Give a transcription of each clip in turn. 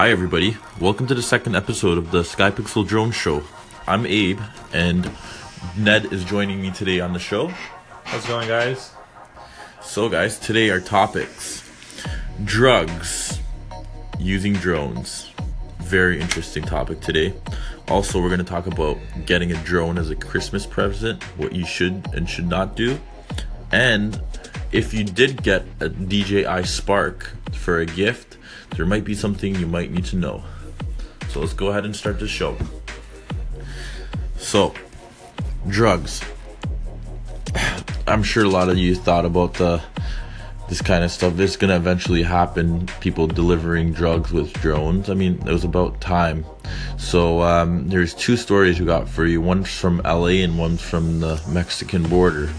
Hi, everybody. Welcome to the second episode of the Skypixel Drone Show. I'm Abe, and Ned is joining me today on the show. How's it going, guys? So, guys, today our topics drugs using drones. Very interesting topic today. Also, we're going to talk about getting a drone as a Christmas present, what you should and should not do. And if you did get a DJI Spark for a gift, there might be something you might need to know. So let's go ahead and start the show. So, drugs. I'm sure a lot of you thought about the this kind of stuff. This is gonna eventually happen. People delivering drugs with drones. I mean, it was about time. So um, there's two stories we got for you. One's from LA and one's from the Mexican border.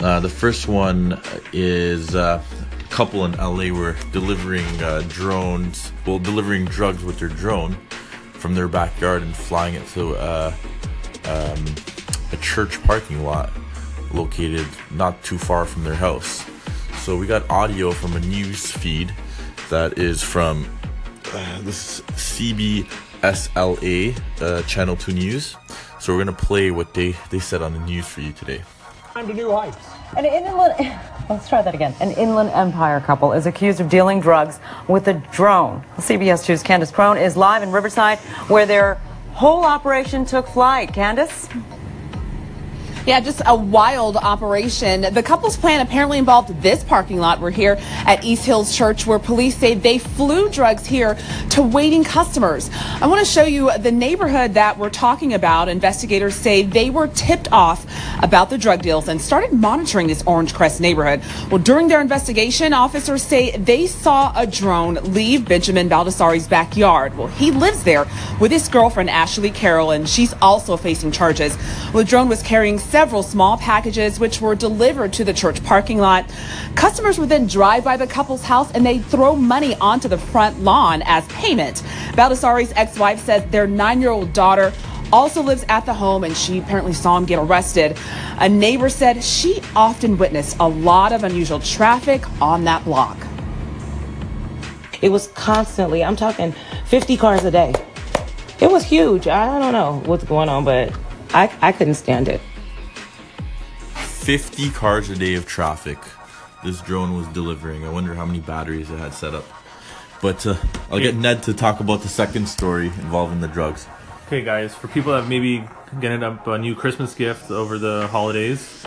Uh, the first one is uh, couple in LA were delivering uh, drones, well, delivering drugs with their drone from their backyard and flying it to uh, um, a church parking lot located not too far from their house. So we got audio from a news feed that is from uh, this CBSLA uh, Channel 2 News. So we're gonna play what they, they said on the news for you today. To new heights. An inland, let's try that again. An Inland Empire couple is accused of dealing drugs with a drone. CBS 2's Candace Crone is live in Riverside, where their whole operation took flight. Candace? Yeah, just a wild operation. The couple's plan apparently involved this parking lot. We're here at East Hills Church where police say they flew drugs here to waiting customers. I want to show you the neighborhood that we're talking about. Investigators say they were tipped off about the drug deals and started monitoring this Orangecrest neighborhood. Well, during their investigation, officers say they saw a drone leave Benjamin Baldessari's backyard. Well, he lives there with his girlfriend, Ashley Carroll, and she's also facing charges. Well, the drone was carrying several small packages which were delivered to the church parking lot. Customers would then drive by the couple's house and they'd throw money onto the front lawn as payment. Baldessari's ex-wife says their nine-year-old daughter also lives at the home and she apparently saw him get arrested. A neighbor said she often witnessed a lot of unusual traffic on that block. It was constantly, I'm talking 50 cars a day. It was huge. I don't know what's going on, but I, I couldn't stand it. 50 cars a day of traffic this drone was delivering. I wonder how many batteries it had set up. But uh, I'll get Ned to talk about the second story involving the drugs. Okay, guys, for people that maybe getting up a new Christmas gift over the holidays,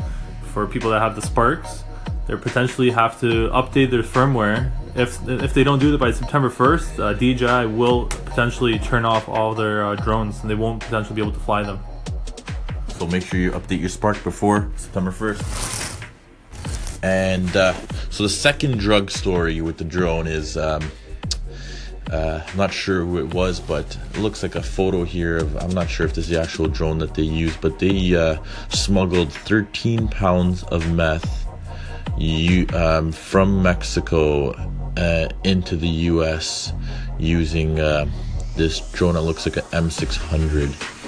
for people that have the Sparks, they potentially have to update their firmware. If if they don't do that by September 1st, uh, DJI will potentially turn off all their uh, drones and they won't potentially be able to fly them. So make sure you update your Spark before September 1st. And uh, so the second drug story with the drone is um, uh, not sure who it was, but it looks like a photo here of I'm not sure if this is the actual drone that they used, but they uh, smuggled 13 pounds of meth you, um, from Mexico uh, into the U.S. using uh, this drone that looks like an M600.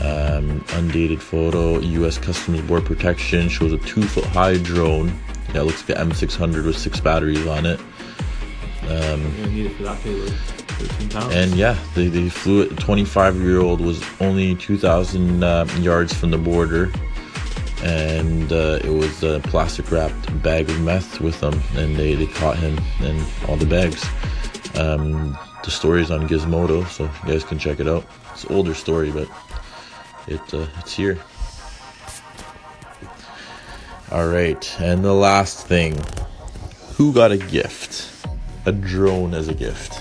Um, undated photo. U.S. Customs Border protection shows a two foot high drone. Yeah, looks like an M600 with six batteries on it. need it for that payload. And yeah, they, they flew it. The 25 year old was only 2,000 uh, yards from the border. And uh, it was a plastic wrapped bag of meth with them. And they, they caught him and all the bags. Um, the story's on Gizmodo, so you guys can check it out. It's an older story, but it uh, it's here. All right, and the last thing who got a gift? A drone as a gift.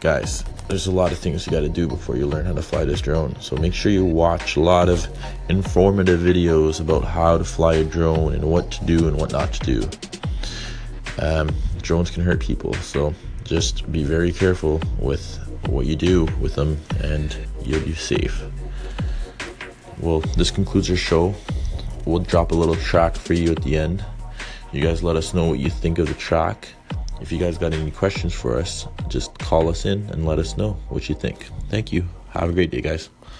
Guys, there's a lot of things you got to do before you learn how to fly this drone. So make sure you watch a lot of informative videos about how to fly a drone and what to do and what not to do. Um, drones can hurt people, so just be very careful with what you do with them and you'll be safe. Well, this concludes our show. We'll drop a little track for you at the end. You guys let us know what you think of the track. If you guys got any questions for us, just call us in and let us know what you think. Thank you. Have a great day, guys.